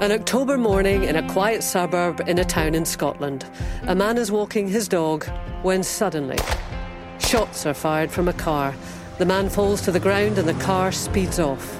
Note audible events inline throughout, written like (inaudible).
An October morning in a quiet suburb in a town in Scotland. A man is walking his dog when suddenly shots are fired from a car. The man falls to the ground and the car speeds off.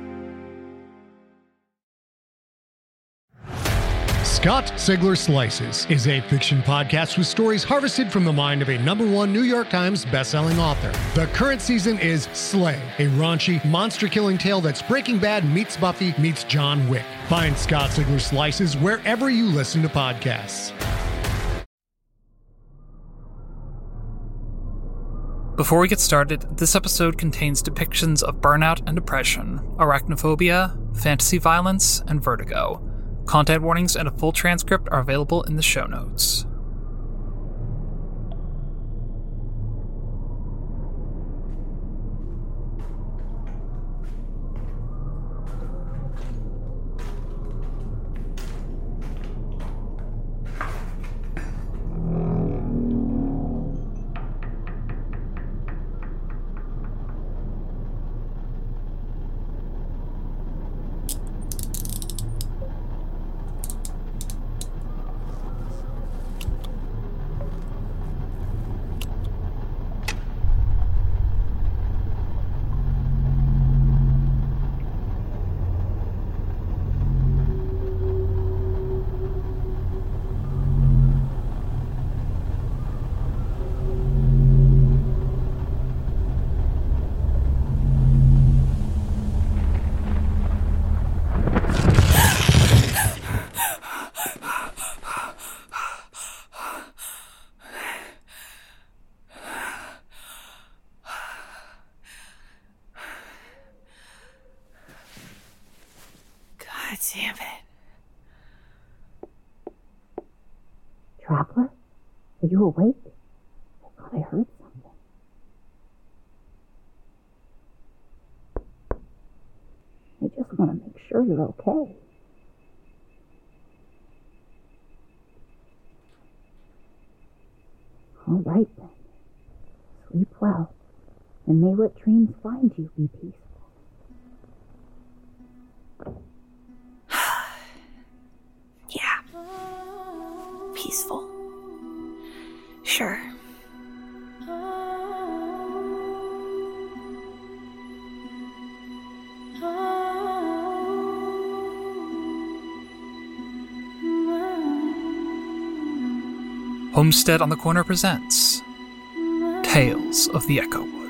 Scott Sigler Slices is a fiction podcast with stories harvested from the mind of a number one New York Times bestselling author. The current season is Slay, a raunchy, monster killing tale that's Breaking Bad meets Buffy meets John Wick. Find Scott Sigler Slices wherever you listen to podcasts. Before we get started, this episode contains depictions of burnout and depression, arachnophobia, fantasy violence, and vertigo. Content warnings and a full transcript are available in the show notes. God damn it. Traveler? Are you awake? I thought I heard something. I just want to make sure you're okay. All right then. Sleep well, and may what dreams find you be peaceful. (sighs) Yeah. Peaceful. Sure. Homestead on the Corner presents Tales of the Echo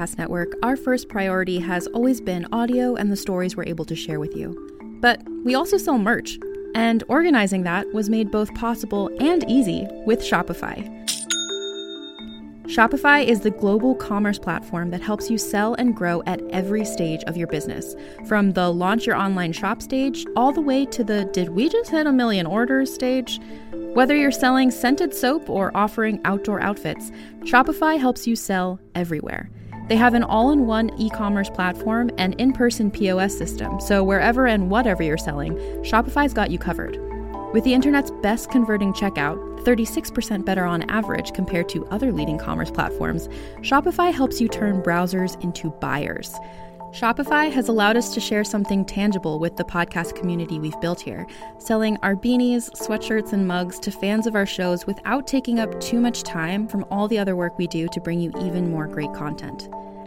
podcast network, our first priority has always been audio and the stories we're able to share with you. But we also sell merch, and organizing that was made both possible and easy with Shopify. Shopify is the global commerce platform that helps you sell and grow at every stage of your business, from the launch your online shop stage all the way to the did we just hit a million orders stage. Whether you're selling scented soap or offering outdoor outfits, Shopify helps you sell everywhere. They have an all in one e commerce platform and in person POS system, so wherever and whatever you're selling, Shopify's got you covered. With the internet's best converting checkout, 36% better on average compared to other leading commerce platforms, Shopify helps you turn browsers into buyers. Shopify has allowed us to share something tangible with the podcast community we've built here, selling our beanies, sweatshirts, and mugs to fans of our shows without taking up too much time from all the other work we do to bring you even more great content.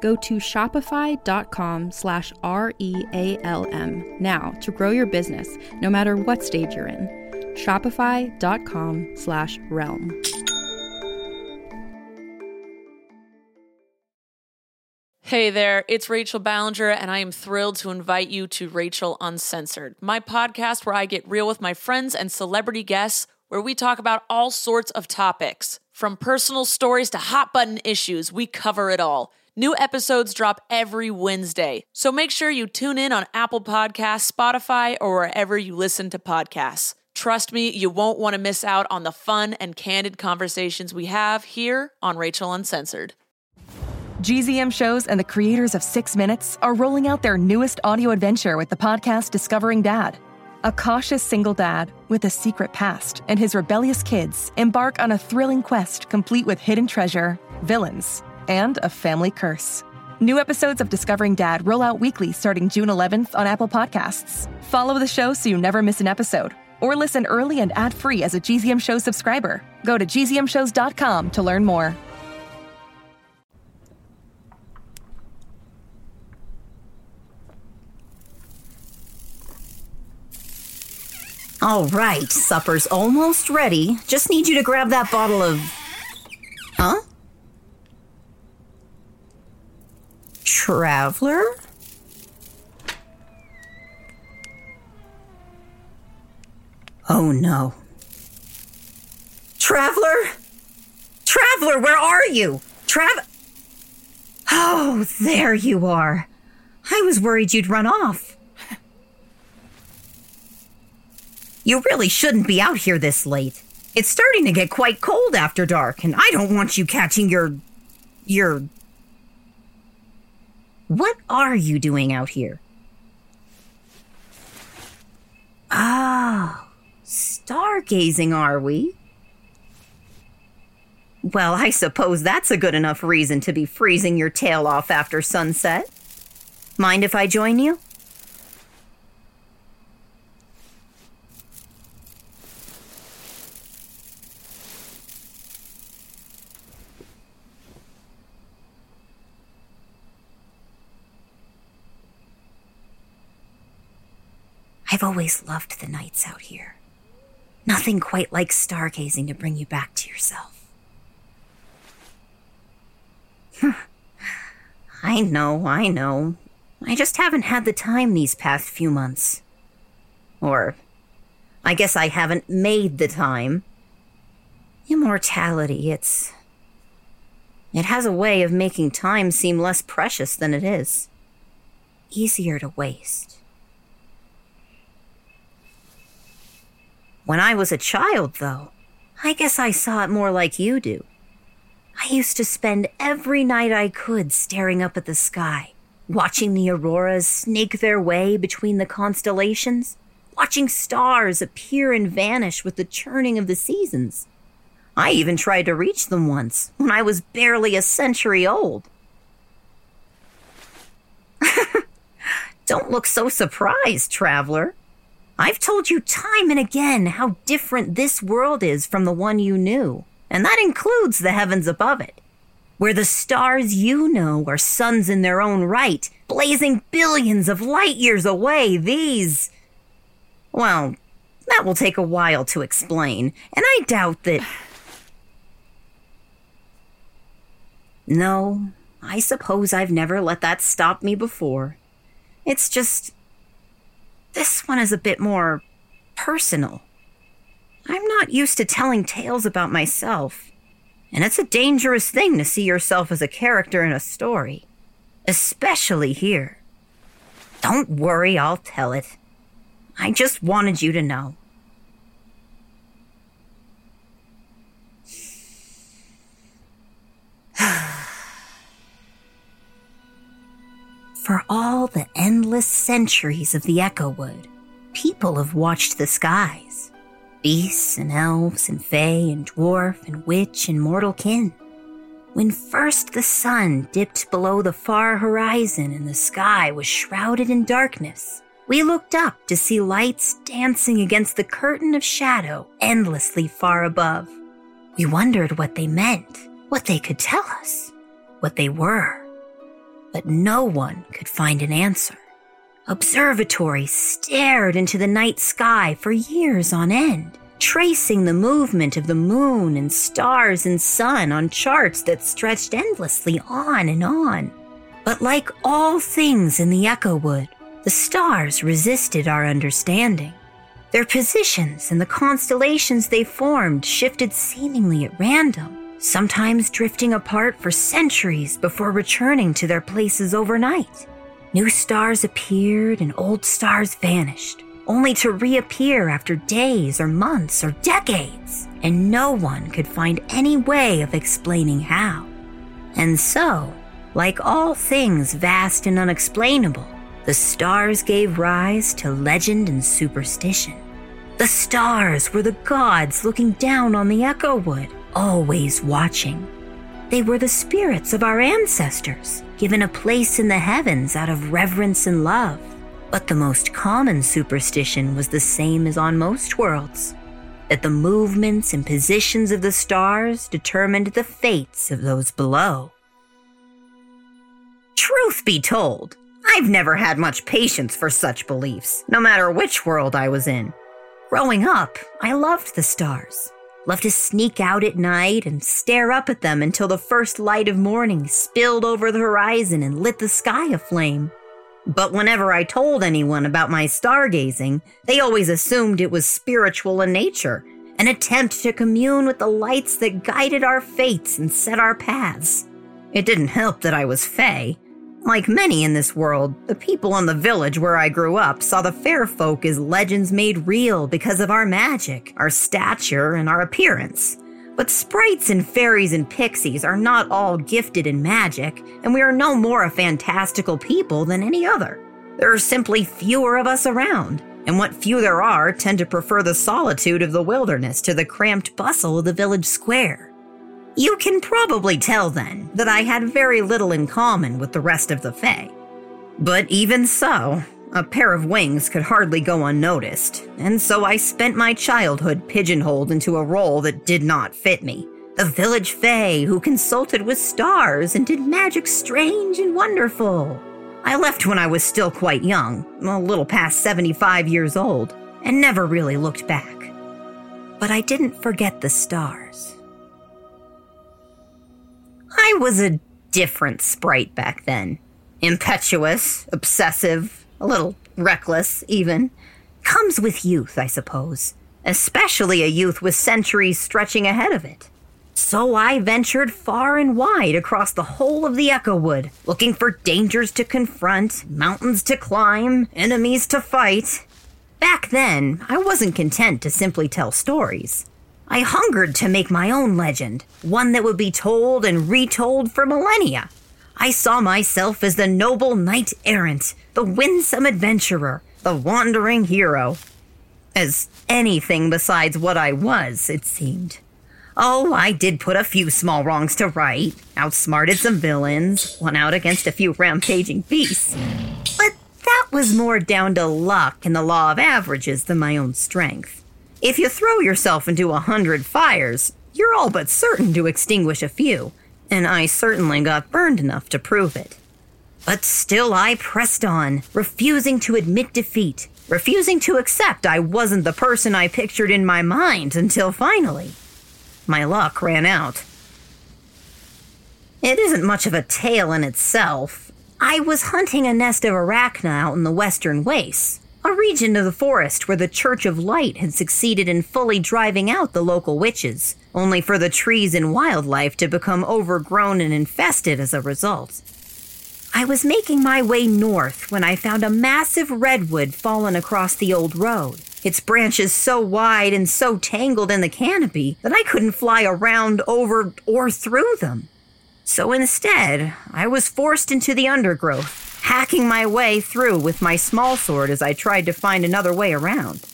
Go to shopify.com slash R-E-A-L-M now to grow your business, no matter what stage you're in. Shopify.com slash realm. Hey there, it's Rachel Ballinger, and I am thrilled to invite you to Rachel Uncensored, my podcast where I get real with my friends and celebrity guests, where we talk about all sorts of topics. From personal stories to hot button issues, we cover it all. New episodes drop every Wednesday, so make sure you tune in on Apple Podcasts, Spotify, or wherever you listen to podcasts. Trust me, you won't want to miss out on the fun and candid conversations we have here on Rachel Uncensored. GZM shows and the creators of Six Minutes are rolling out their newest audio adventure with the podcast Discovering Dad. A cautious single dad with a secret past and his rebellious kids embark on a thrilling quest complete with hidden treasure, villains, and a family curse. New episodes of Discovering Dad roll out weekly starting June 11th on Apple Podcasts. Follow the show so you never miss an episode, or listen early and ad free as a GZM Show subscriber. Go to gzmshows.com to learn more. All right, supper's almost ready. Just need you to grab that bottle of. Huh? Traveler? Oh no. Traveler? Traveler, where are you? Trav. Oh, there you are. I was worried you'd run off. You really shouldn't be out here this late. It's starting to get quite cold after dark, and I don't want you catching your. your. What are you doing out here? Oh, stargazing, are we? Well, I suppose that's a good enough reason to be freezing your tail off after sunset. Mind if I join you? I've always loved the nights out here. Nothing quite like stargazing to bring you back to yourself. I know, I know. I just haven't had the time these past few months. Or, I guess I haven't made the time. Immortality, it's. It has a way of making time seem less precious than it is. Easier to waste. When I was a child, though, I guess I saw it more like you do. I used to spend every night I could staring up at the sky, watching the auroras snake their way between the constellations, watching stars appear and vanish with the churning of the seasons. I even tried to reach them once when I was barely a century old. (laughs) Don't look so surprised, traveler. I've told you time and again how different this world is from the one you knew, and that includes the heavens above it, where the stars you know are suns in their own right, blazing billions of light years away. These. Well, that will take a while to explain, and I doubt that. No, I suppose I've never let that stop me before. It's just this one is a bit more personal. I'm not used to telling tales about myself, and it's a dangerous thing to see yourself as a character in a story, especially here. Don't worry, I'll tell it. I just wanted you to know. (sighs) (sighs) For all the endless centuries of the Echo Wood, people have watched the skies. Beasts and elves and fae and dwarf and witch and mortal kin. When first the sun dipped below the far horizon and the sky was shrouded in darkness, we looked up to see lights dancing against the curtain of shadow endlessly far above. We wondered what they meant, what they could tell us, what they were. But no one could find an answer. Observatories stared into the night sky for years on end, tracing the movement of the moon and stars and sun on charts that stretched endlessly on and on. But like all things in the Echo Wood, the stars resisted our understanding. Their positions and the constellations they formed shifted seemingly at random, sometimes drifting apart for centuries before returning to their places overnight. New stars appeared and old stars vanished, only to reappear after days or months or decades, and no one could find any way of explaining how. And so, like all things vast and unexplainable, the stars gave rise to legend and superstition. The stars were the gods looking down on the Echo Wood, always watching. They were the spirits of our ancestors, given a place in the heavens out of reverence and love. But the most common superstition was the same as on most worlds that the movements and positions of the stars determined the fates of those below. Truth be told, I've never had much patience for such beliefs, no matter which world I was in. Growing up, I loved the stars. Loved to sneak out at night and stare up at them until the first light of morning spilled over the horizon and lit the sky aflame. But whenever I told anyone about my stargazing, they always assumed it was spiritual in nature, an attempt to commune with the lights that guided our fates and set our paths. It didn't help that I was Fae. Like many in this world, the people in the village where I grew up saw the fair folk as legends made real because of our magic, our stature, and our appearance. But sprites and fairies and pixies are not all gifted in magic, and we are no more a fantastical people than any other. There are simply fewer of us around, and what few there are tend to prefer the solitude of the wilderness to the cramped bustle of the village square. You can probably tell then that I had very little in common with the rest of the Fae. But even so, a pair of wings could hardly go unnoticed, and so I spent my childhood pigeonholed into a role that did not fit me. The village Fae who consulted with stars and did magic strange and wonderful. I left when I was still quite young, a little past 75 years old, and never really looked back. But I didn't forget the stars. I was a different sprite back then. Impetuous, obsessive, a little reckless, even. Comes with youth, I suppose. Especially a youth with centuries stretching ahead of it. So I ventured far and wide across the whole of the Echo Wood, looking for dangers to confront, mountains to climb, enemies to fight. Back then, I wasn't content to simply tell stories. I hungered to make my own legend, one that would be told and retold for millennia. I saw myself as the noble knight errant, the winsome adventurer, the wandering hero. As anything besides what I was, it seemed. Oh, I did put a few small wrongs to right, outsmarted some villains, won out against a few rampaging beasts. But that was more down to luck and the law of averages than my own strength. If you throw yourself into a hundred fires, you're all but certain to extinguish a few, and I certainly got burned enough to prove it. But still I pressed on, refusing to admit defeat, refusing to accept I wasn't the person I pictured in my mind until finally, my luck ran out. It isn't much of a tale in itself. I was hunting a nest of arachna out in the western wastes, a region of the forest where the Church of Light had succeeded in fully driving out the local witches, only for the trees and wildlife to become overgrown and infested as a result. I was making my way north when I found a massive redwood fallen across the old road. Its branches so wide and so tangled in the canopy that I couldn't fly around, over, or through them. So instead, I was forced into the undergrowth, hacking my way through with my small sword as I tried to find another way around.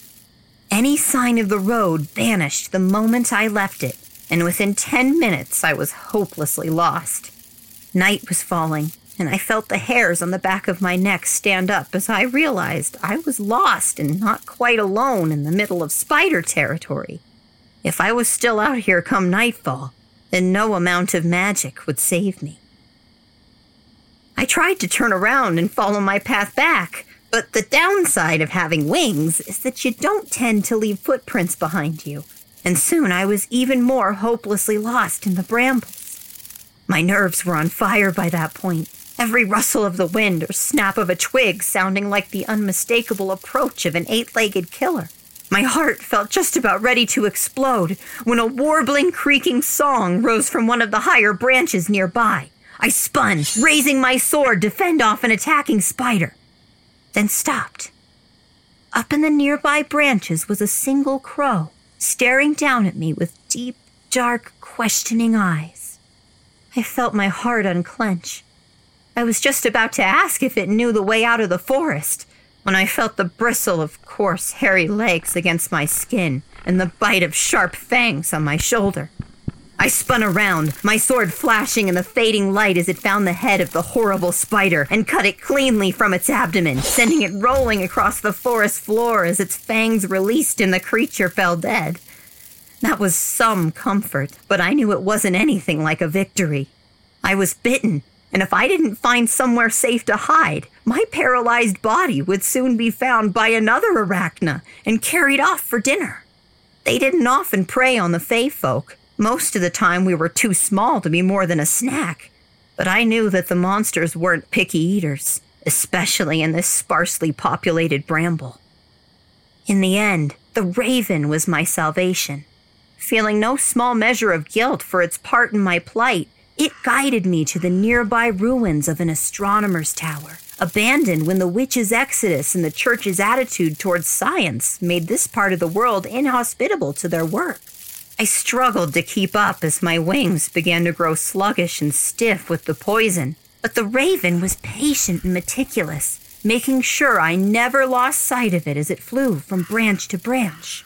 Any sign of the road vanished the moment I left it, and within 10 minutes I was hopelessly lost. Night was falling, and I felt the hairs on the back of my neck stand up as I realized I was lost and not quite alone in the middle of spider territory. If I was still out here come nightfall, then no amount of magic would save me. I tried to turn around and follow my path back, but the downside of having wings is that you don't tend to leave footprints behind you, and soon I was even more hopelessly lost in the brambles. My nerves were on fire by that point, every rustle of the wind or snap of a twig sounding like the unmistakable approach of an eight legged killer. My heart felt just about ready to explode when a warbling, creaking song rose from one of the higher branches nearby. I spun, raising my sword to fend off an attacking spider, then stopped. Up in the nearby branches was a single crow, staring down at me with deep, dark, questioning eyes. I felt my heart unclench. I was just about to ask if it knew the way out of the forest when I felt the bristle of coarse, hairy legs against my skin and the bite of sharp fangs on my shoulder. I spun around, my sword flashing in the fading light as it found the head of the horrible spider and cut it cleanly from its abdomen, sending it rolling across the forest floor as its fangs released and the creature fell dead. That was some comfort, but I knew it wasn't anything like a victory. I was bitten, and if I didn't find somewhere safe to hide, my paralyzed body would soon be found by another arachna and carried off for dinner. They didn't often prey on the Fae folk, most of the time, we were too small to be more than a snack. But I knew that the monsters weren't picky eaters, especially in this sparsely populated bramble. In the end, the raven was my salvation. Feeling no small measure of guilt for its part in my plight, it guided me to the nearby ruins of an astronomer's tower, abandoned when the witch's exodus and the church's attitude towards science made this part of the world inhospitable to their work. I struggled to keep up as my wings began to grow sluggish and stiff with the poison, but the raven was patient and meticulous, making sure I never lost sight of it as it flew from branch to branch.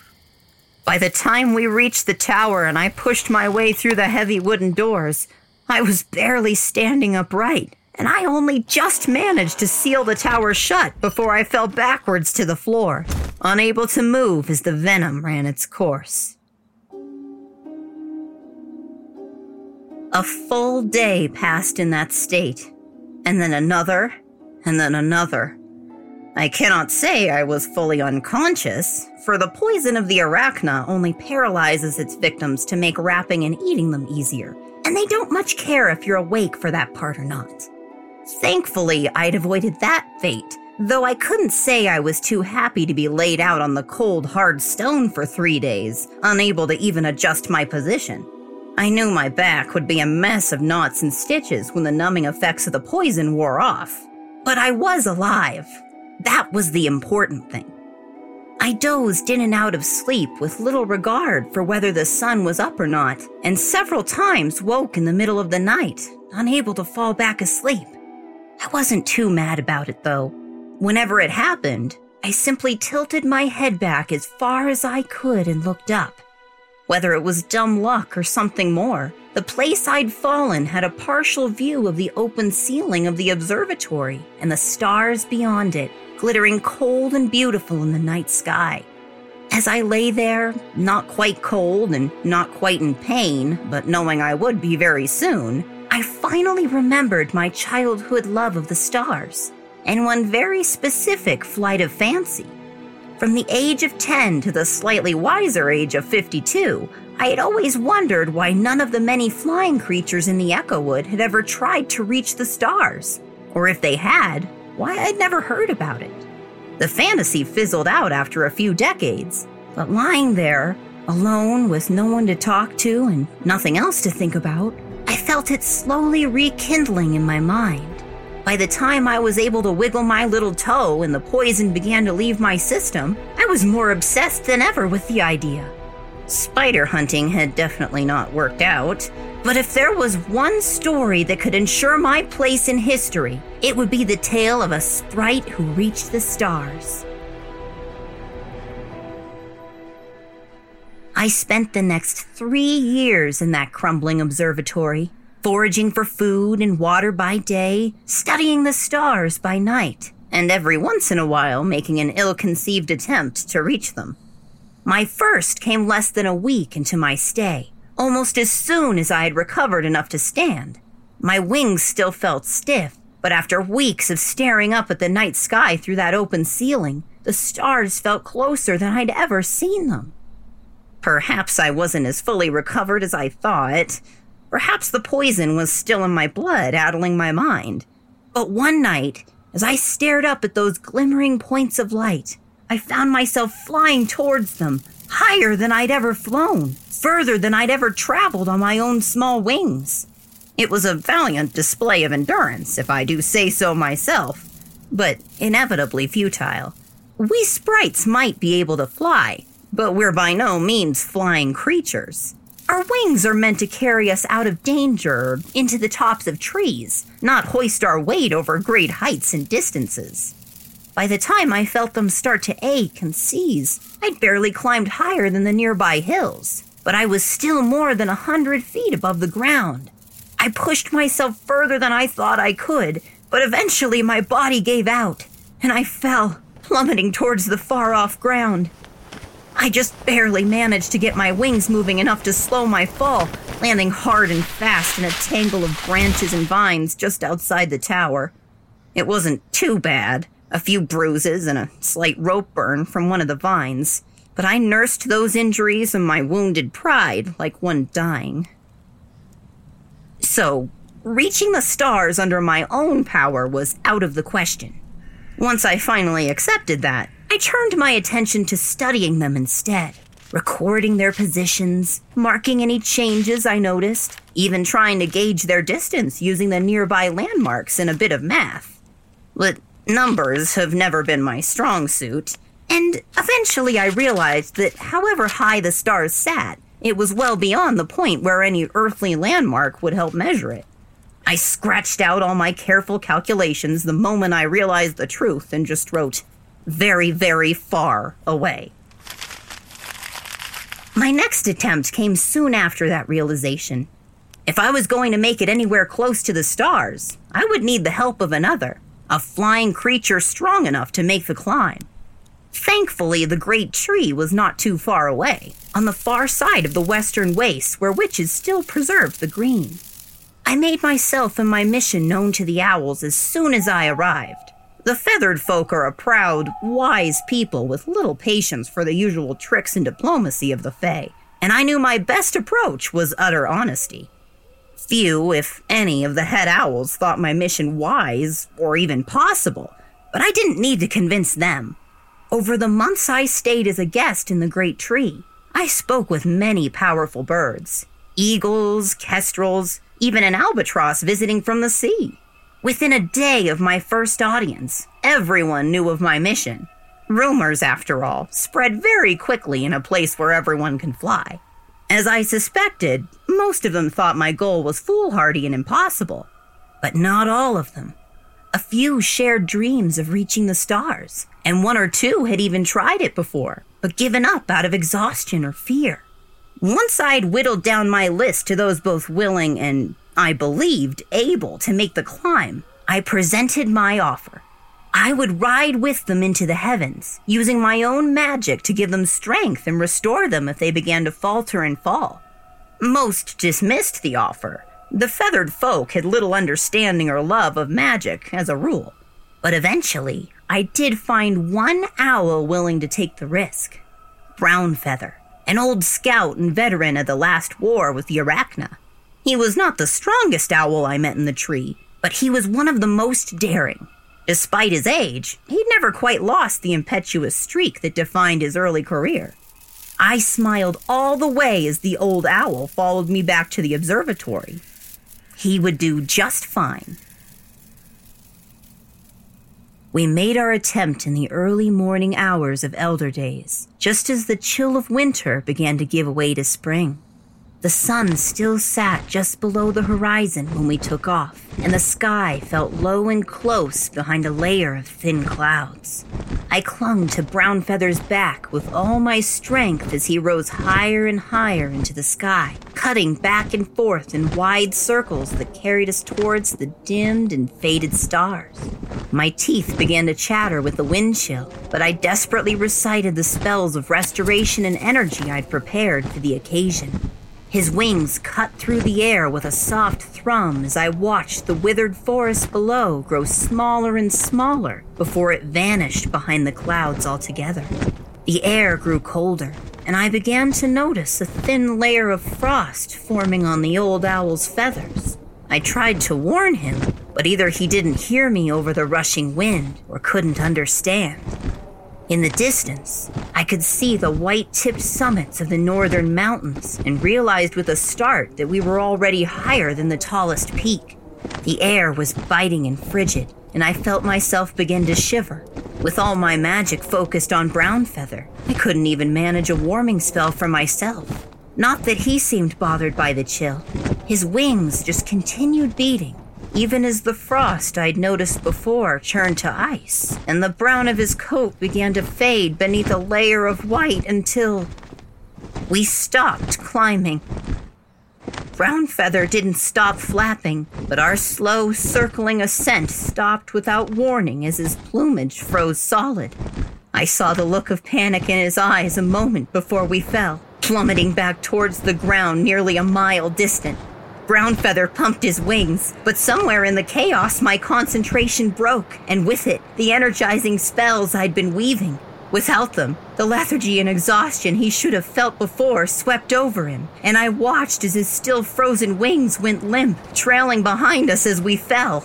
By the time we reached the tower and I pushed my way through the heavy wooden doors, I was barely standing upright, and I only just managed to seal the tower shut before I fell backwards to the floor, unable to move as the venom ran its course. A full day passed in that state, and then another, and then another. I cannot say I was fully unconscious, for the poison of the arachna only paralyzes its victims to make wrapping and eating them easier, and they don't much care if you're awake for that part or not. Thankfully, I'd avoided that fate, though I couldn't say I was too happy to be laid out on the cold, hard stone for three days, unable to even adjust my position. I knew my back would be a mess of knots and stitches when the numbing effects of the poison wore off. But I was alive. That was the important thing. I dozed in and out of sleep with little regard for whether the sun was up or not, and several times woke in the middle of the night, unable to fall back asleep. I wasn't too mad about it though. Whenever it happened, I simply tilted my head back as far as I could and looked up. Whether it was dumb luck or something more, the place I'd fallen had a partial view of the open ceiling of the observatory and the stars beyond it, glittering cold and beautiful in the night sky. As I lay there, not quite cold and not quite in pain, but knowing I would be very soon, I finally remembered my childhood love of the stars and one very specific flight of fancy. From the age of 10 to the slightly wiser age of 52, I had always wondered why none of the many flying creatures in the Echo Wood had ever tried to reach the stars. Or if they had, why I'd never heard about it. The fantasy fizzled out after a few decades, but lying there, alone with no one to talk to and nothing else to think about, I felt it slowly rekindling in my mind. By the time I was able to wiggle my little toe and the poison began to leave my system, I was more obsessed than ever with the idea. Spider hunting had definitely not worked out, but if there was one story that could ensure my place in history, it would be the tale of a sprite who reached the stars. I spent the next three years in that crumbling observatory, foraging for food and water by day, studying the stars by night, and every once in a while making an ill conceived attempt to reach them. My first came less than a week into my stay, almost as soon as I had recovered enough to stand. My wings still felt stiff, but after weeks of staring up at the night sky through that open ceiling, the stars felt closer than I'd ever seen them. Perhaps I wasn't as fully recovered as I thought. Perhaps the poison was still in my blood, addling my mind. But one night, as I stared up at those glimmering points of light, I found myself flying towards them, higher than I'd ever flown, further than I'd ever traveled on my own small wings. It was a valiant display of endurance, if I do say so myself, but inevitably futile. We sprites might be able to fly, but we're by no means flying creatures. Our wings are meant to carry us out of danger into the tops of trees, not hoist our weight over great heights and distances. By the time I felt them start to ache and seize, I'd barely climbed higher than the nearby hills, but I was still more than a hundred feet above the ground. I pushed myself further than I thought I could, but eventually my body gave out, and I fell, plummeting towards the far off ground. I just barely managed to get my wings moving enough to slow my fall, landing hard and fast in a tangle of branches and vines just outside the tower. It wasn't too bad a few bruises and a slight rope burn from one of the vines, but I nursed those injuries and my wounded pride like one dying. So, reaching the stars under my own power was out of the question. Once I finally accepted that, I turned my attention to studying them instead, recording their positions, marking any changes I noticed, even trying to gauge their distance using the nearby landmarks and a bit of math. But numbers have never been my strong suit, and eventually I realized that however high the stars sat, it was well beyond the point where any earthly landmark would help measure it. I scratched out all my careful calculations the moment I realized the truth and just wrote very, very far away. My next attempt came soon after that realization. If I was going to make it anywhere close to the stars, I would need the help of another, a flying creature strong enough to make the climb. Thankfully, the great tree was not too far away, on the far side of the western waste where witches still preserved the green. I made myself and my mission known to the owls as soon as I arrived. The feathered folk are a proud, wise people with little patience for the usual tricks and diplomacy of the Fae, and I knew my best approach was utter honesty. Few, if any, of the head owls thought my mission wise or even possible, but I didn't need to convince them. Over the months I stayed as a guest in the great tree, I spoke with many powerful birds eagles, kestrels, even an albatross visiting from the sea. Within a day of my first audience, everyone knew of my mission. Rumors, after all, spread very quickly in a place where everyone can fly. As I suspected, most of them thought my goal was foolhardy and impossible. But not all of them. A few shared dreams of reaching the stars, and one or two had even tried it before, but given up out of exhaustion or fear. Once I'd whittled down my list to those both willing and I believed able to make the climb, I presented my offer. I would ride with them into the heavens, using my own magic to give them strength and restore them if they began to falter and fall. Most dismissed the offer. The feathered folk had little understanding or love of magic, as a rule. But eventually, I did find one owl willing to take the risk Brown Feather, an old scout and veteran of the last war with the Arachna. He was not the strongest owl I met in the tree, but he was one of the most daring. Despite his age, he'd never quite lost the impetuous streak that defined his early career. I smiled all the way as the old owl followed me back to the observatory. He would do just fine. We made our attempt in the early morning hours of elder days, just as the chill of winter began to give way to spring. The sun still sat just below the horizon when we took off, and the sky felt low and close behind a layer of thin clouds. I clung to Brownfeather's back with all my strength as he rose higher and higher into the sky, cutting back and forth in wide circles that carried us towards the dimmed and faded stars. My teeth began to chatter with the wind chill, but I desperately recited the spells of restoration and energy I'd prepared for the occasion. His wings cut through the air with a soft thrum as I watched the withered forest below grow smaller and smaller before it vanished behind the clouds altogether. The air grew colder, and I began to notice a thin layer of frost forming on the old owl's feathers. I tried to warn him, but either he didn't hear me over the rushing wind or couldn't understand. In the distance, I could see the white tipped summits of the northern mountains and realized with a start that we were already higher than the tallest peak. The air was biting and frigid, and I felt myself begin to shiver. With all my magic focused on Brownfeather, I couldn't even manage a warming spell for myself. Not that he seemed bothered by the chill. His wings just continued beating, even as the frost I'd noticed before turned to ice, and the brown of his coat began to fade beneath a layer of white until we stopped climbing. Brownfeather didn't stop flapping, but our slow circling ascent stopped without warning as his plumage froze solid. I saw the look of panic in his eyes a moment before we fell, plummeting back towards the ground nearly a mile distant. Brownfeather pumped his wings, but somewhere in the chaos my concentration broke, and with it, the energizing spells I'd been weaving. Without them, the lethargy and exhaustion he should have felt before swept over him, and I watched as his still frozen wings went limp, trailing behind us as we fell.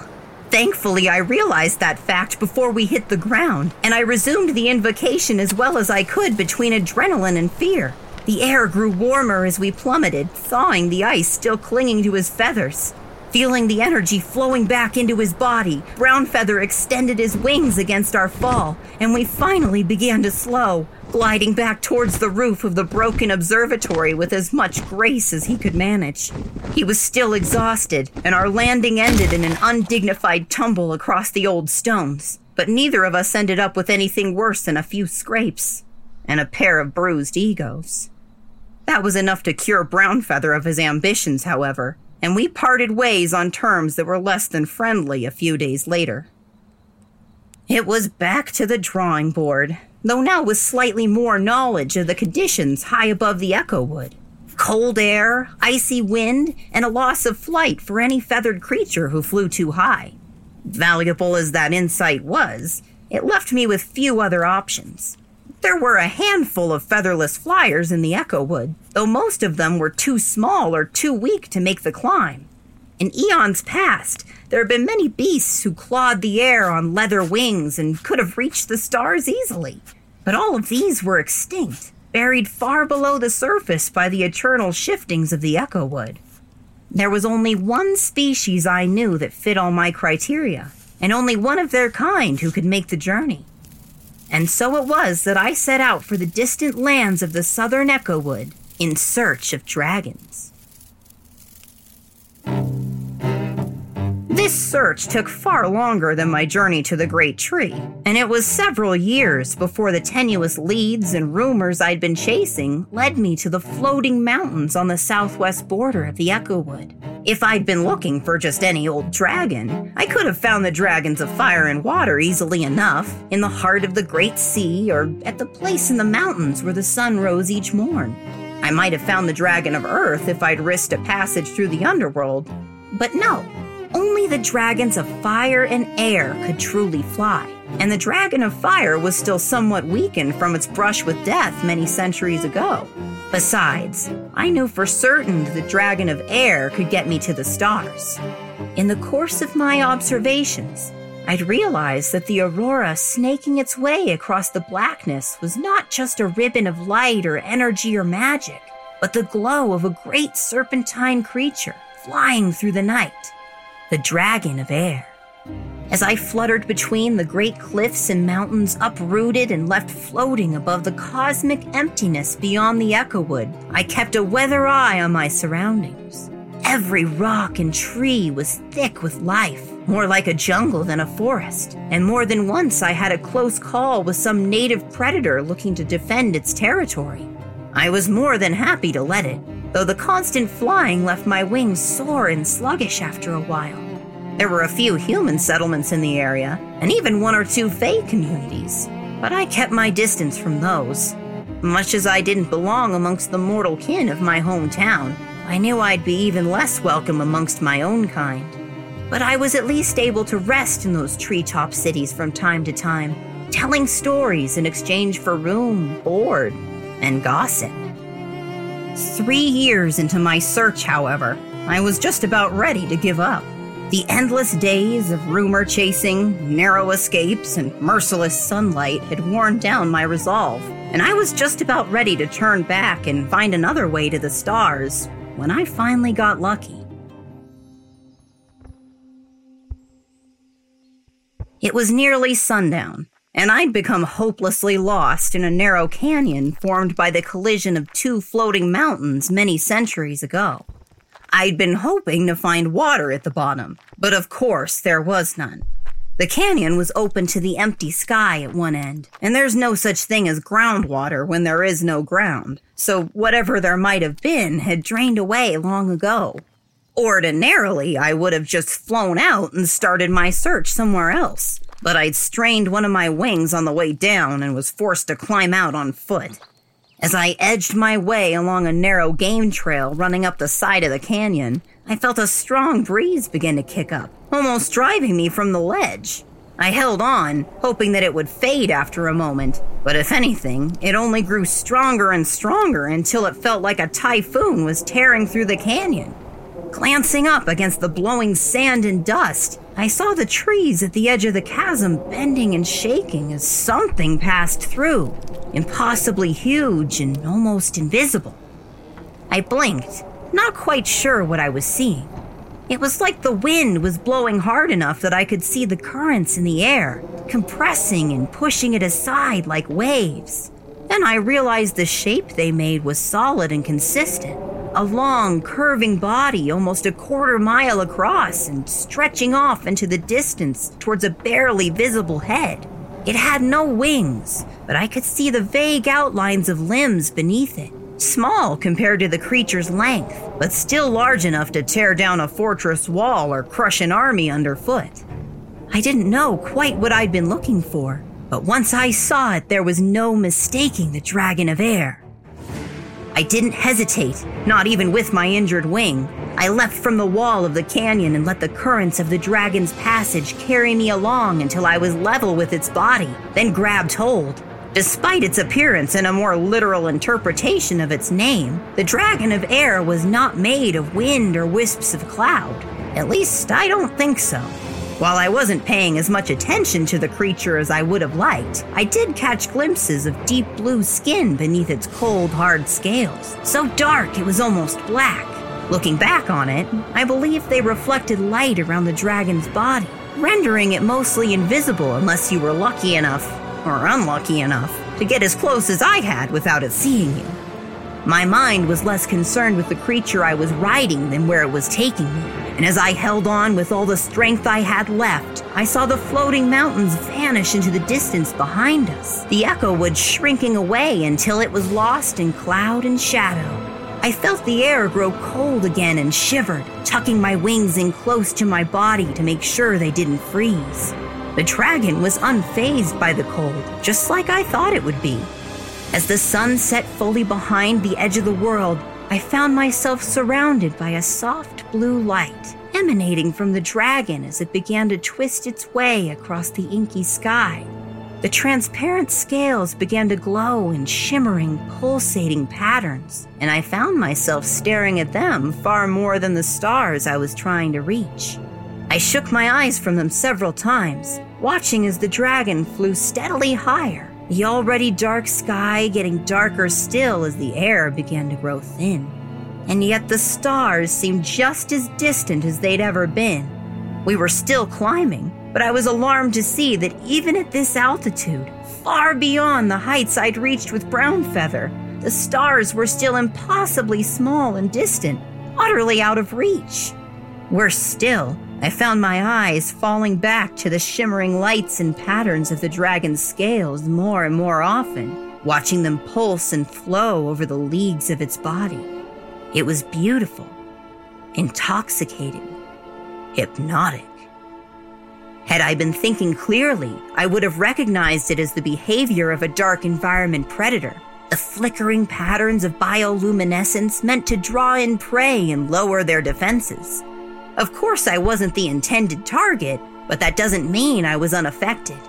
Thankfully, I realized that fact before we hit the ground, and I resumed the invocation as well as I could between adrenaline and fear. The air grew warmer as we plummeted, thawing the ice still clinging to his feathers. Feeling the energy flowing back into his body, Brownfeather extended his wings against our fall, and we finally began to slow, gliding back towards the roof of the broken observatory with as much grace as he could manage. He was still exhausted, and our landing ended in an undignified tumble across the old stones. But neither of us ended up with anything worse than a few scrapes and a pair of bruised egos. That was enough to cure Brownfeather of his ambitions, however, and we parted ways on terms that were less than friendly a few days later. It was back to the drawing board, though now with slightly more knowledge of the conditions high above the Echo Wood. Cold air, icy wind, and a loss of flight for any feathered creature who flew too high. Valuable as that insight was, it left me with few other options. There were a handful of featherless flyers in the Echo Wood, though most of them were too small or too weak to make the climb. In eons past, there have been many beasts who clawed the air on leather wings and could have reached the stars easily. But all of these were extinct, buried far below the surface by the eternal shiftings of the Echo Wood. There was only one species I knew that fit all my criteria, and only one of their kind who could make the journey. And so it was that I set out for the distant lands of the southern Echo Wood in search of dragons. This search took far longer than my journey to the Great Tree, and it was several years before the tenuous leads and rumors I'd been chasing led me to the floating mountains on the southwest border of the Echo Wood. If I'd been looking for just any old dragon, I could have found the dragons of fire and water easily enough, in the heart of the great sea or at the place in the mountains where the sun rose each morn. I might have found the dragon of earth if I'd risked a passage through the underworld. But no, only the dragons of fire and air could truly fly. And the dragon of fire was still somewhat weakened from its brush with death many centuries ago. Besides, I knew for certain that the dragon of air could get me to the stars. In the course of my observations, I'd realized that the aurora snaking its way across the blackness was not just a ribbon of light or energy or magic, but the glow of a great serpentine creature flying through the night, the dragon of air. as I fluttered between the great cliffs and mountains uprooted and left floating above the cosmic emptiness beyond the Echo Wood, I kept a weather eye on my surroundings. Every rock and tree was thick with life, more like a jungle than a forest, and more than once I had a close call with some native predator looking to defend its territory. I was more than happy to let it, though the constant flying left my wings sore and sluggish after a while. There were a few human settlements in the area, and even one or two Fae communities, but I kept my distance from those. Much as I didn't belong amongst the mortal kin of my hometown, I knew I'd be even less welcome amongst my own kind. But I was at least able to rest in those treetop cities from time to time, telling stories in exchange for room, board, and gossip. Three years into my search, however, I was just about ready to give up. The endless days of rumor chasing, narrow escapes, and merciless sunlight had worn down my resolve, and I was just about ready to turn back and find another way to the stars when I finally got lucky. It was nearly sundown, and I'd become hopelessly lost in a narrow canyon formed by the collision of two floating mountains many centuries ago. I'd been hoping to find water at the bottom, but of course there was none. The canyon was open to the empty sky at one end, and there's no such thing as groundwater when there is no ground, so whatever there might have been had drained away long ago. Ordinarily, I would have just flown out and started my search somewhere else, but I'd strained one of my wings on the way down and was forced to climb out on foot. As I edged my way along a narrow game trail running up the side of the canyon, I felt a strong breeze begin to kick up, almost driving me from the ledge. I held on, hoping that it would fade after a moment, but if anything, it only grew stronger and stronger until it felt like a typhoon was tearing through the canyon. Glancing up against the blowing sand and dust, I saw the trees at the edge of the chasm bending and shaking as something passed through, impossibly huge and almost invisible. I blinked, not quite sure what I was seeing. It was like the wind was blowing hard enough that I could see the currents in the air, compressing and pushing it aside like waves. Then I realized the shape they made was solid and consistent a long, curving body almost a quarter mile across and stretching off into the distance towards a barely visible head. It had no wings, but I could see the vague outlines of limbs beneath it. Small compared to the creature's length, but still large enough to tear down a fortress wall or crush an army underfoot. I didn't know quite what I'd been looking for, but once I saw it, there was no mistaking the dragon of air. I didn't hesitate, not even with my injured wing. I leapt from the wall of the canyon and let the currents of the dragon's passage carry me along until I was level with its body, then grabbed hold. Despite its appearance and a more literal interpretation of its name, the dragon of air was not made of wind or wisps of cloud. At least, I don't think so. While I wasn't paying as much attention to the creature as I would have liked, I did catch glimpses of deep blue skin beneath its cold, hard scales, so dark it was almost black. Looking back on it, I believe they reflected light around the dragon's body, rendering it mostly invisible unless you were lucky enough, or unlucky enough, to get as close as I had without it seeing you. My mind was less concerned with the creature I was riding than where it was taking me, and as I held on with all the strength I had left, I saw the floating mountains vanish into the distance behind us, the Echowood shrinking away until it was lost in cloud and shadow. I felt the air grow cold again and shivered, tucking my wings in close to my body to make sure they didn't freeze. The dragon was unfazed by the cold, just like I thought it would be. As the sun set fully behind the edge of the world, I found myself surrounded by a soft blue light emanating from the dragon as it began to twist its way across the inky sky. The transparent scales began to glow in shimmering, pulsating patterns, and I found myself staring at them far more than the stars I was trying to reach. I shook my eyes from them several times, watching as the dragon flew steadily higher the already dark sky getting darker still as the air began to grow thin. And yet the stars seemed just as distant as they'd ever been. We were still climbing, but I was alarmed to see that even at this altitude, far beyond the heights I'd reached with Brown Feather, the stars were still impossibly small and distant, utterly out of reach. Worse still, I found my eyes falling back to the shimmering lights and patterns of the dragon's scales more and more often, watching them pulse and flow over the leagues of its body. It was beautiful, intoxicating, hypnotic. Had I been thinking clearly, I would have recognized it as the behavior of a dark environment predator. The flickering patterns of bioluminescence meant to draw in prey and lower their defenses. Of course, I wasn't the intended target, but that doesn't mean I was unaffected.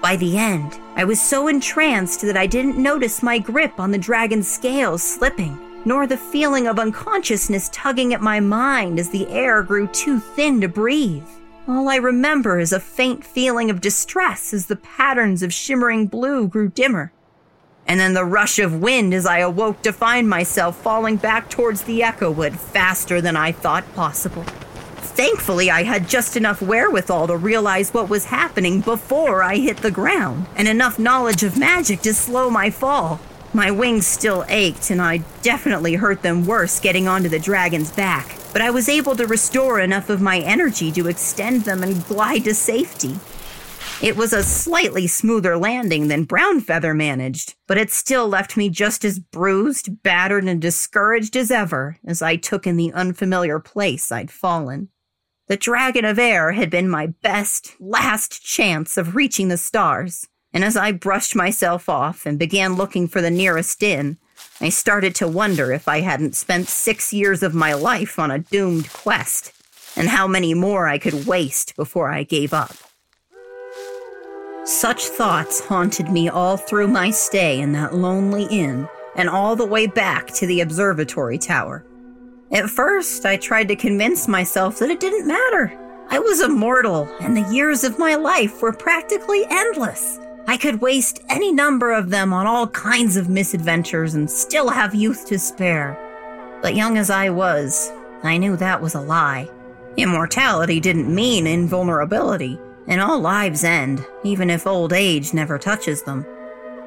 By the end, I was so entranced that I didn't notice my grip on the dragon's scales slipping, nor the feeling of unconsciousness tugging at my mind as the air grew too thin to breathe. All I remember is a faint feeling of distress as the patterns of shimmering blue grew dimmer. And then the rush of wind as I awoke to find myself falling back towards the Echowood faster than I thought possible. Thankfully, I had just enough wherewithal to realize what was happening before I hit the ground, and enough knowledge of magic to slow my fall. My wings still ached, and I definitely hurt them worse getting onto the dragon's back, but I was able to restore enough of my energy to extend them and glide to safety. It was a slightly smoother landing than Brown Feather managed, but it still left me just as bruised, battered, and discouraged as ever as I took in the unfamiliar place I'd fallen. The Dragon of Air had been my best, last chance of reaching the stars, and as I brushed myself off and began looking for the nearest inn, I started to wonder if I hadn't spent six years of my life on a doomed quest, and how many more I could waste before I gave up. Such thoughts haunted me all through my stay in that lonely inn and all the way back to the observatory tower. At first, I tried to convince myself that it didn't matter. I was immortal, and the years of my life were practically endless. I could waste any number of them on all kinds of misadventures and still have youth to spare. But young as I was, I knew that was a lie. Immortality didn't mean invulnerability, and all lives end, even if old age never touches them.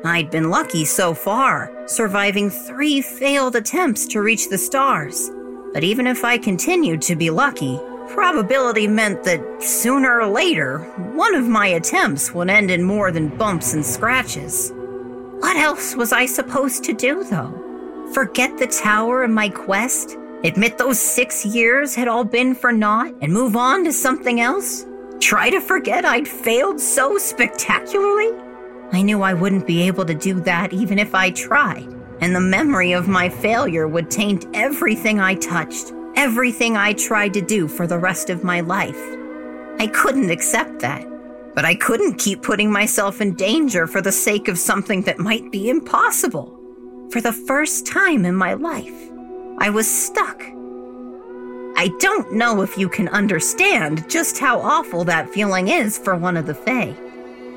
I'd been lucky so far, surviving three failed attempts to reach the stars. But even if I continued to be lucky, probability meant that sooner or later, one of my attempts would end in more than bumps and scratches. What else was I supposed to do, though? Forget the tower and my quest? Admit those six years had all been for naught and move on to something else? Try to forget I'd failed so spectacularly? I knew I wouldn't be able to do that even if I tried and the memory of my failure would taint everything I touched, everything I tried to do for the rest of my life. I couldn't accept that, but I couldn't keep putting myself in danger for the sake of something that might be impossible. For the first time in my life, I was stuck. I don't know if you can understand just how awful that feeling is for one of the Fae.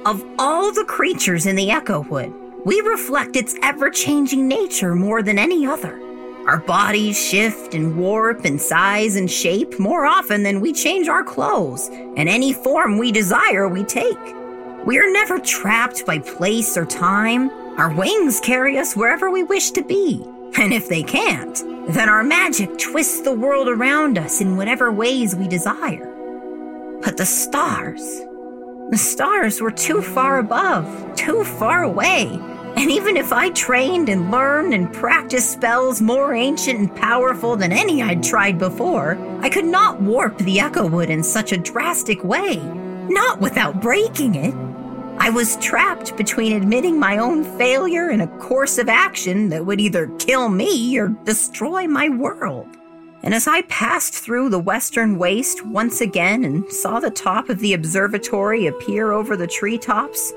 Of all the creatures in the Echowood, we reflect its ever changing nature more than any other. Our bodies shift and warp in size and shape more often than we change our clothes, and any form we desire we take. We are never trapped by place or time. Our wings carry us wherever we wish to be. And if they can't, then our magic twists the world around us in whatever ways we desire. But the stars, the stars were too far above, too far away, and even if I trained and learned and practiced spells more ancient and powerful than any I'd tried before, I could not warp the Echowood in such a drastic way, not without breaking it. I was trapped between admitting my own failure in a course of action that would either kill me or destroy my world. And as I passed through the western waste once again and saw the top of the observatory appear over the treetops,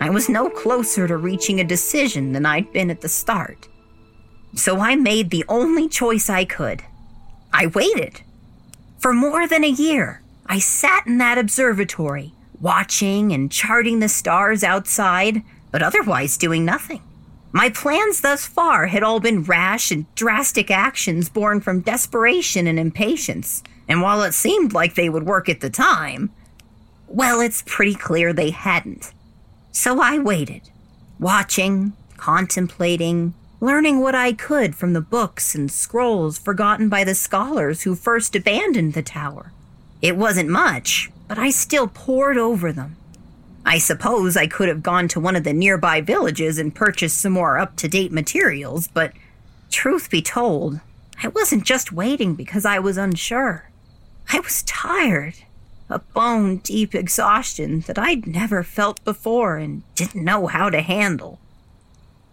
I was no closer to reaching a decision than I'd been at the start. So I made the only choice I could. I waited. For more than a year, I sat in that observatory, watching and charting the stars outside, but otherwise doing nothing. My plans thus far had all been rash and drastic actions born from desperation and impatience, and while it seemed like they would work at the time, Well, it's pretty clear they hadn't. So I waited, watching, contemplating, learning what I could from the books and scrolls forgotten by the scholars who first abandoned the tower. It wasn't much, but I still pored over them. I suppose I could have gone to one of the nearby villages and purchased some more up to date materials, but truth be told, I wasn't just waiting because I was unsure. I was tired. A bone deep exhaustion that I'd never felt before and didn't know how to handle.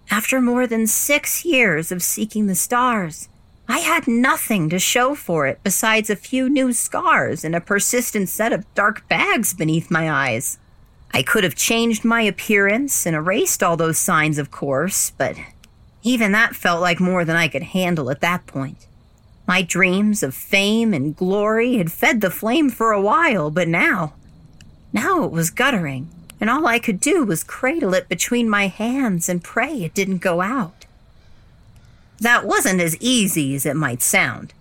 After more than six years of seeking the stars, I had nothing to show for it besides a few new scars and a persistent set of dark bags beneath my eyes. I could have changed my appearance and erased all those signs, of course, but even that felt like more than I could handle at that point. My dreams of fame and glory had fed the flame for a while, but now, now it was guttering, and all I could do was cradle it between my hands and pray it didn't go out. That wasn't as easy as it might sound.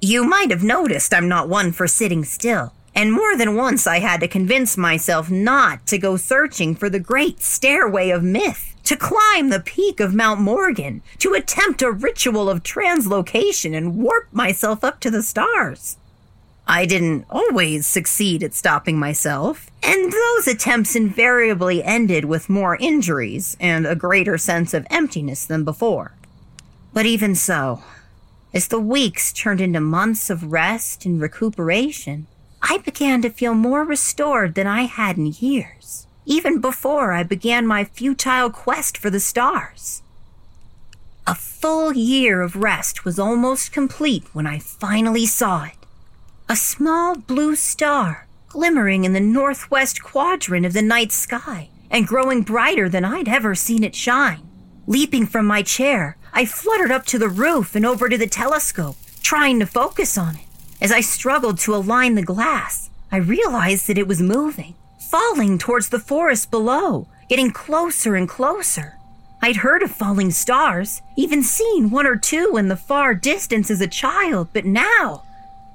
You might have noticed I'm not one for sitting still, and more than once I had to convince myself not to go searching for the great stairway of myth to climb the peak of Mount Morgan, to attempt a ritual of translocation and warp myself up to the stars. I didn't always succeed at stopping myself, and those attempts invariably ended with more injuries and a greater sense of emptiness than before. But even so, as the weeks turned into months of rest and recuperation, I began to feel more restored than I had in years even before I began my futile quest for the stars. A full year of rest was almost complete when I finally saw it. A small blue star glimmering in the northwest quadrant of the night sky and growing brighter than I'd ever seen it shine. Leaping from my chair, I fluttered up to the roof and over to the telescope, trying to focus on it. As I struggled to align the glass, I realized that it was moving falling towards the forest below, getting closer and closer. I'd heard of falling stars, even seen one or two in the far distance as a child, but now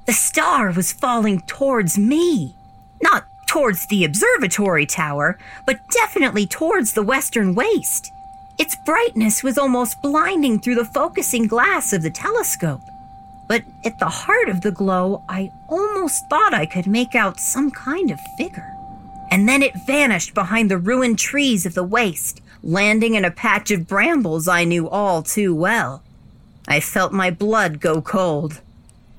the star was falling towards me. Not towards the observatory tower, but definitely towards the western waste. Its brightness was almost blinding through the focusing glass of the telescope. But at the heart of the glow, I almost thought I could make out some kind of figure and then it vanished behind the ruined trees of the waste, landing in a patch of brambles I knew all too well. I felt my blood go cold.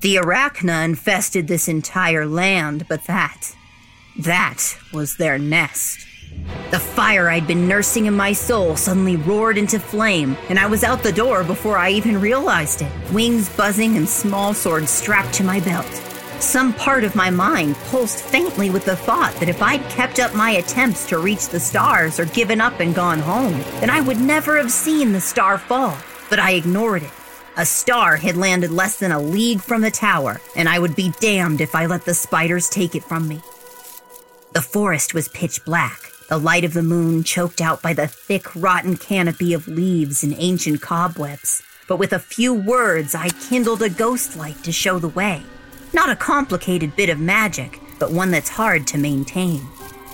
The Arachna infested this entire land, but that, that was their nest. The fire I'd been nursing in my soul suddenly roared into flame, and I was out the door before I even realized it, wings buzzing and small sword strapped to my belt. Some part of my mind pulsed faintly with the thought that if I'd kept up my attempts to reach the stars or given up and gone home, then I would never have seen the star fall. But I ignored it. A star had landed less than a league from the tower, and I would be damned if I let the spiders take it from me. The forest was pitch black, the light of the moon choked out by the thick, rotten canopy of leaves and ancient cobwebs. But with a few words, I kindled a ghost light to show the way. Not a complicated bit of magic, but one that's hard to maintain.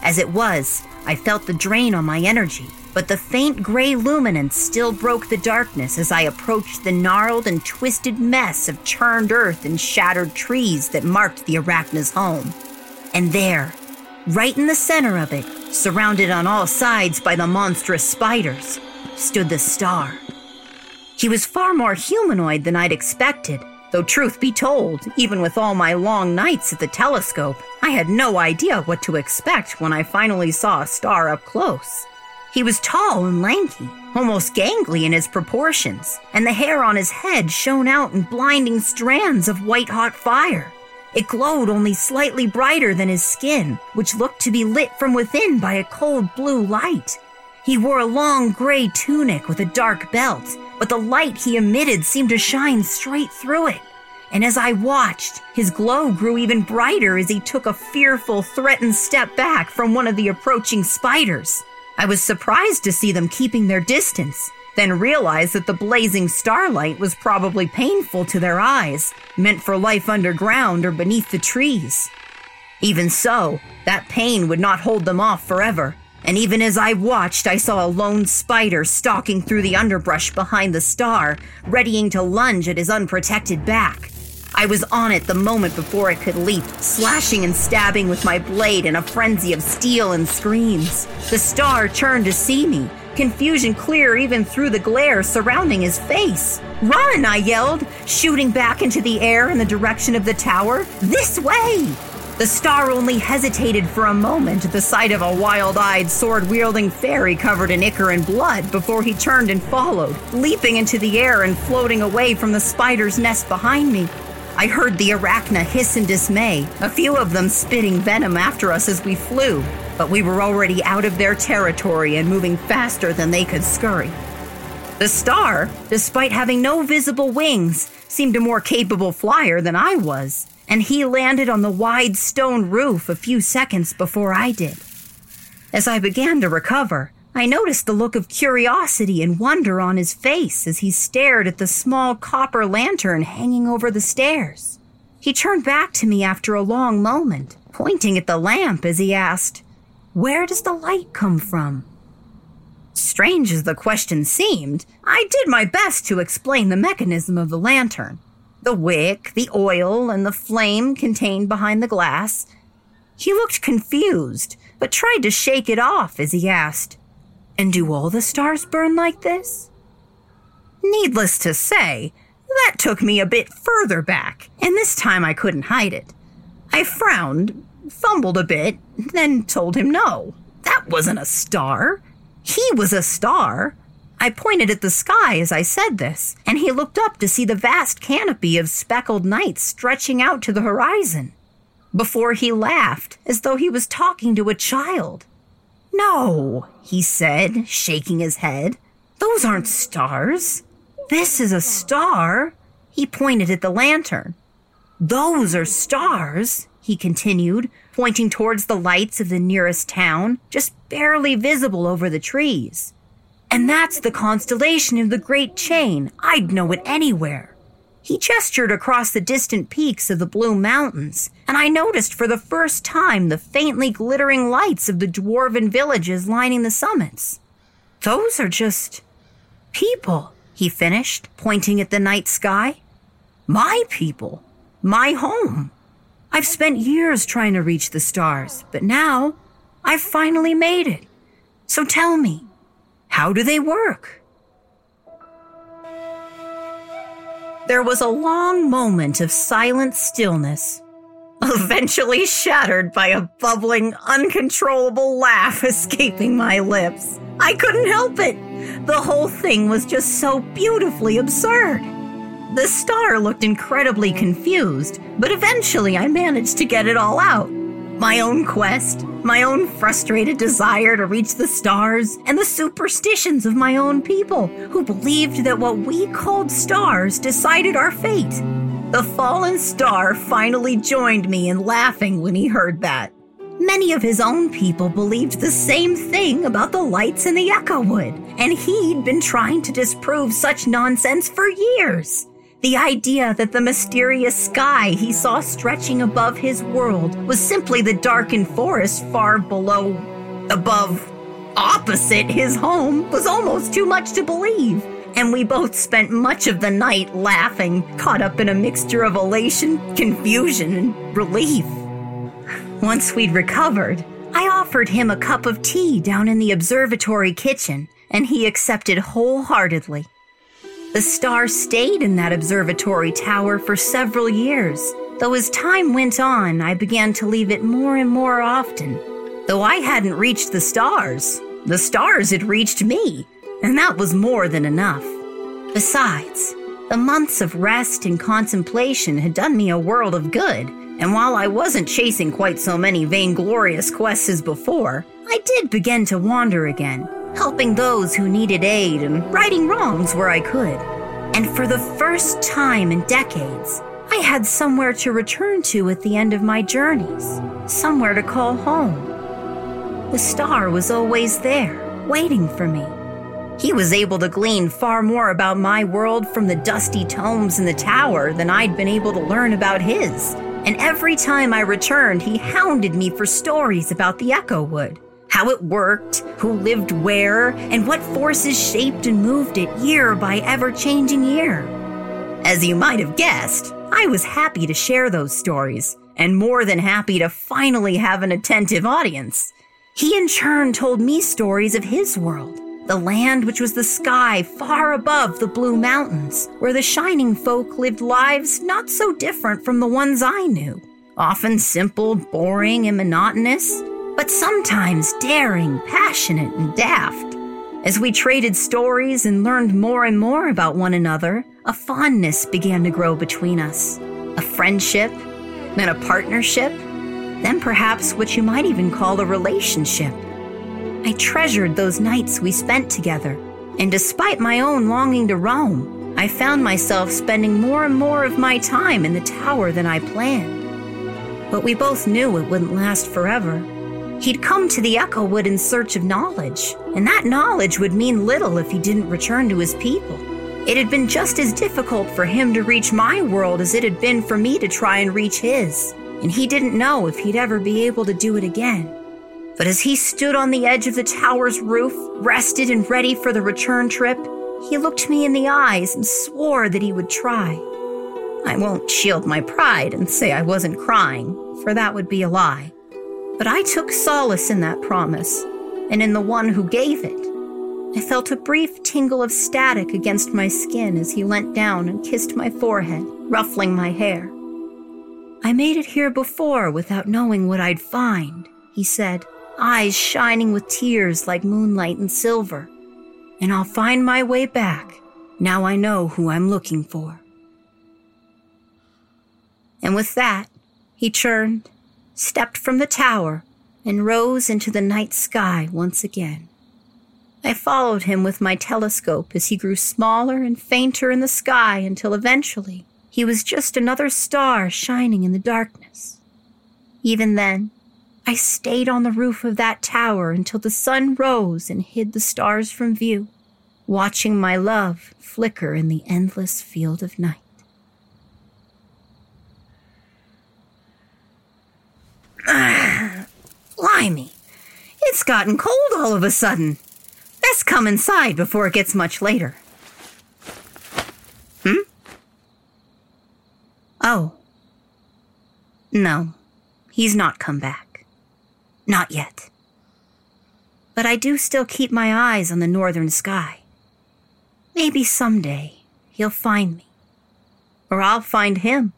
As it was, I felt the drain on my energy, but the faint gray luminance still broke the darkness as I approached the gnarled and twisted mess of churned earth and shattered trees that marked the Arachna's home. And there, right in the center of it, surrounded on all sides by the monstrous spiders, stood the star. He was far more humanoid than I'd expected, Though truth be told, even with all my long nights at the telescope, I had no idea what to expect when I finally saw a star up close. He was tall and lanky, almost gangly in his proportions, and the hair on his head shone out in blinding strands of white hot fire. It glowed only slightly brighter than his skin, which looked to be lit from within by a cold blue light. He wore a long gray tunic with a dark belt, but the light he emitted seemed to shine straight through it. And as I watched, his glow grew even brighter as he took a fearful, threatened step back from one of the approaching spiders. I was surprised to see them keeping their distance, then realized that the blazing starlight was probably painful to their eyes, meant for life underground or beneath the trees. Even so, that pain would not hold them off forever. And even as I watched, I saw a lone spider stalking through the underbrush behind the star, readying to lunge at his unprotected back. I was on it the moment before it could leap, slashing and stabbing with my blade in a frenzy of steel and screams. The star turned to see me, confusion clear even through the glare surrounding his face. Run, I yelled, shooting back into the air in the direction of the tower. This way! The star only hesitated for a moment at the sight of a wild eyed, sword wielding fairy covered in ichor and blood before he turned and followed, leaping into the air and floating away from the spider's nest behind me. I heard the arachna hiss in dismay, a few of them spitting venom after us as we flew, but we were already out of their territory and moving faster than they could scurry. The star, despite having no visible wings, seemed a more capable flyer than I was and he landed on the wide stone roof a few seconds before I did. As I began to recover, I noticed the look of curiosity and wonder on his face as he stared at the small copper lantern hanging over the stairs. He turned back to me after a long moment, pointing at the lamp as he asked, Where does the light come from? Strange as the question seemed, I did my best to explain the mechanism of the lantern the wick, the oil, and the flame contained behind the glass. He looked confused, but tried to shake it off as he asked, And do all the stars burn like this? Needless to say, that took me a bit further back, and this time I couldn't hide it. I frowned, fumbled a bit, then told him no. That wasn't a star. He was a star, I pointed at the sky as I said this, and he looked up to see the vast canopy of speckled night stretching out to the horizon. Before he laughed, as though he was talking to a child. No, he said, shaking his head. Those aren't stars. This is a star. He pointed at the lantern. Those are stars, he continued, pointing towards the lights of the nearest town, just barely visible over the trees. And that's the constellation of the Great Chain. I'd know it anywhere. He gestured across the distant peaks of the Blue Mountains, and I noticed for the first time the faintly glittering lights of the dwarven villages lining the summits. Those are just people, he finished, pointing at the night sky. My people. My home. I've spent years trying to reach the stars, but now I've finally made it. So tell me, how do they work? There was a long moment of silent stillness, eventually shattered by a bubbling, uncontrollable laugh (laughs) escaping my lips. I couldn't help it. The whole thing was just so beautifully absurd. The star looked incredibly confused, but eventually I managed to get it all out my own quest, my own frustrated desire to reach the stars, and the superstitions of my own people who believed that what we called stars decided our fate. The fallen star finally joined me in laughing when he heard that. Many of his own people believed the same thing about the lights in the Echowood, and he'd been trying to disprove such nonsense for years. The idea that the mysterious sky he saw stretching above his world was simply the darkened forest far below, above, opposite his home was almost too much to believe. And we both spent much of the night laughing, caught up in a mixture of elation, confusion, and relief. Once we'd recovered, I offered him a cup of tea down in the observatory kitchen, and he accepted wholeheartedly. The star stayed in that observatory tower for several years, though as time went on, I began to leave it more and more often. Though I hadn't reached the stars, the stars had reached me, and that was more than enough. Besides, the months of rest and contemplation had done me a world of good, and while I wasn't chasing quite so many vainglorious quests as before, I did begin to wander again helping those who needed aid and righting wrongs where I could. And for the first time in decades, I had somewhere to return to at the end of my journeys, somewhere to call home. The star was always there, waiting for me. He was able to glean far more about my world from the dusty tomes in the tower than I'd been able to learn about his. And every time I returned, he hounded me for stories about the Echowood how it worked, who lived where, and what forces shaped and moved it year by ever changing year. As you might have guessed, I was happy to share those stories, and more than happy to finally have an attentive audience. He in turn told me stories of his world, the land which was the sky far above the blue mountains, where the shining folk lived lives not so different from the ones I knew. Often simple, boring, and monotonous, but sometimes daring, passionate, and daft. As we traded stories and learned more and more about one another, a fondness began to grow between us. A friendship, then a partnership, then perhaps what you might even call a relationship. I treasured those nights we spent together, and despite my own longing to roam, I found myself spending more and more of my time in the tower than I planned. But we both knew it wouldn't last forever. He'd come to the Echowood in search of knowledge, and that knowledge would mean little if he didn't return to his people. It had been just as difficult for him to reach my world as it had been for me to try and reach his, and he didn't know if he'd ever be able to do it again. But as he stood on the edge of the tower's roof, rested and ready for the return trip, he looked me in the eyes and swore that he would try. I won't shield my pride and say I wasn't crying, for that would be a lie. But I took solace in that promise, and in the one who gave it. I felt a brief tingle of static against my skin as he leant down and kissed my forehead, ruffling my hair. I made it here before without knowing what I'd find, he said, eyes shining with tears like moonlight and silver. And I'll find my way back. Now I know who I'm looking for. And with that, he turned stepped from the tower, and rose into the night sky once again. I followed him with my telescope as he grew smaller and fainter in the sky until eventually he was just another star shining in the darkness. Even then, I stayed on the roof of that tower until the sun rose and hid the stars from view, watching my love flicker in the endless field of night. (clears throat) Blimey. It's gotten cold all of a sudden. Best come inside before it gets much later. Hmm? Oh. No, he's not come back. Not yet. But I do still keep my eyes on the northern sky. Maybe someday he'll find me. Or I'll find him.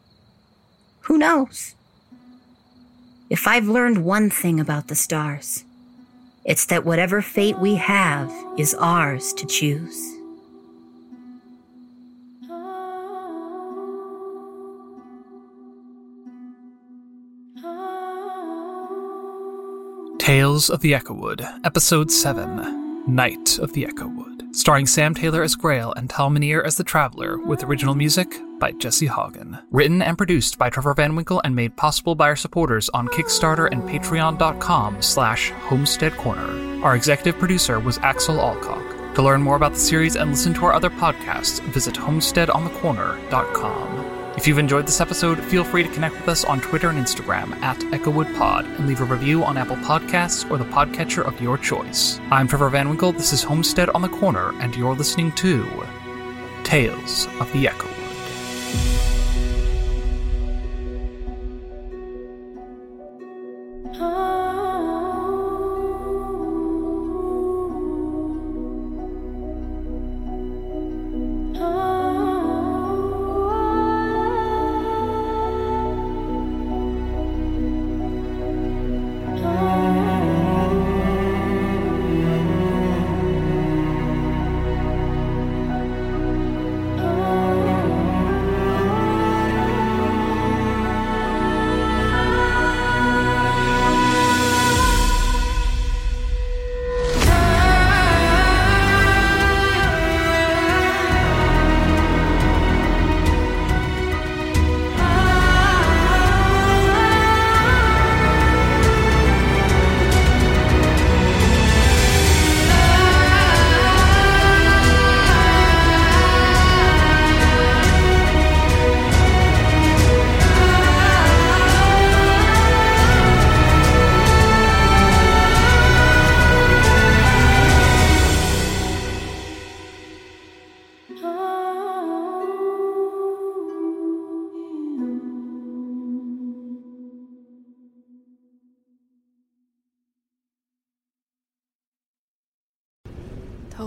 Who knows? If I've learned one thing about the stars, it's that whatever fate we have is ours to choose. Tales of the Echowood, Episode 7 Night of the Echowood, starring Sam Taylor as Grael and Tal Minear as the Traveler, with original music by Jesse Haugen. Written and produced by Trevor Van Winkle and made possible by our supporters on Kickstarter and patreon.com slash homestead corner. Our executive producer was Axel Allcock. To learn more about the series and listen to our other podcasts, visit homesteadonthecorner.com. If you've enjoyed this episode, feel free to connect with us on Twitter and Instagram at EchowoodPod and leave a review on Apple Podcasts or the podcatcher of your choice. I'm Trevor Van Winkle, this is Homestead on the Corner, and you're listening to Tales of the Echo.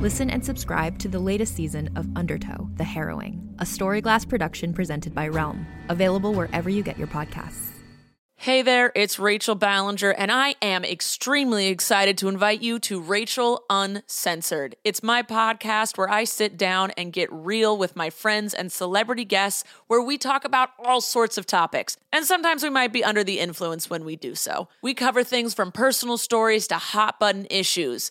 Listen and subscribe to the latest season of Undertow, The Harrowing, a Storyglass production presented by Realm, available wherever you get your podcasts. Hey there, it's Rachel Ballinger, and I am extremely excited to invite you to Rachel Uncensored. It's my podcast where I sit down and get real with my friends and celebrity guests, where we talk about all sorts of topics. And sometimes we might be under the influence when we do so. We cover things from personal stories to hot button issues.